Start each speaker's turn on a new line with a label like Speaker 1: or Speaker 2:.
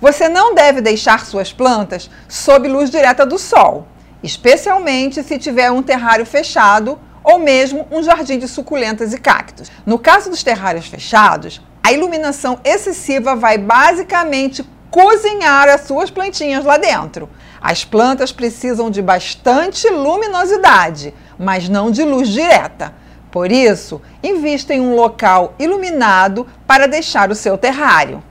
Speaker 1: Você não deve deixar suas plantas sob luz direta do sol, especialmente se tiver um terrário fechado ou mesmo um jardim de suculentas e cactos. No caso dos terrários fechados, a iluminação excessiva vai basicamente cozinhar as suas plantinhas lá dentro. As plantas precisam de bastante luminosidade, mas não de luz direta. Por isso, invista em um local iluminado para deixar o seu terrário.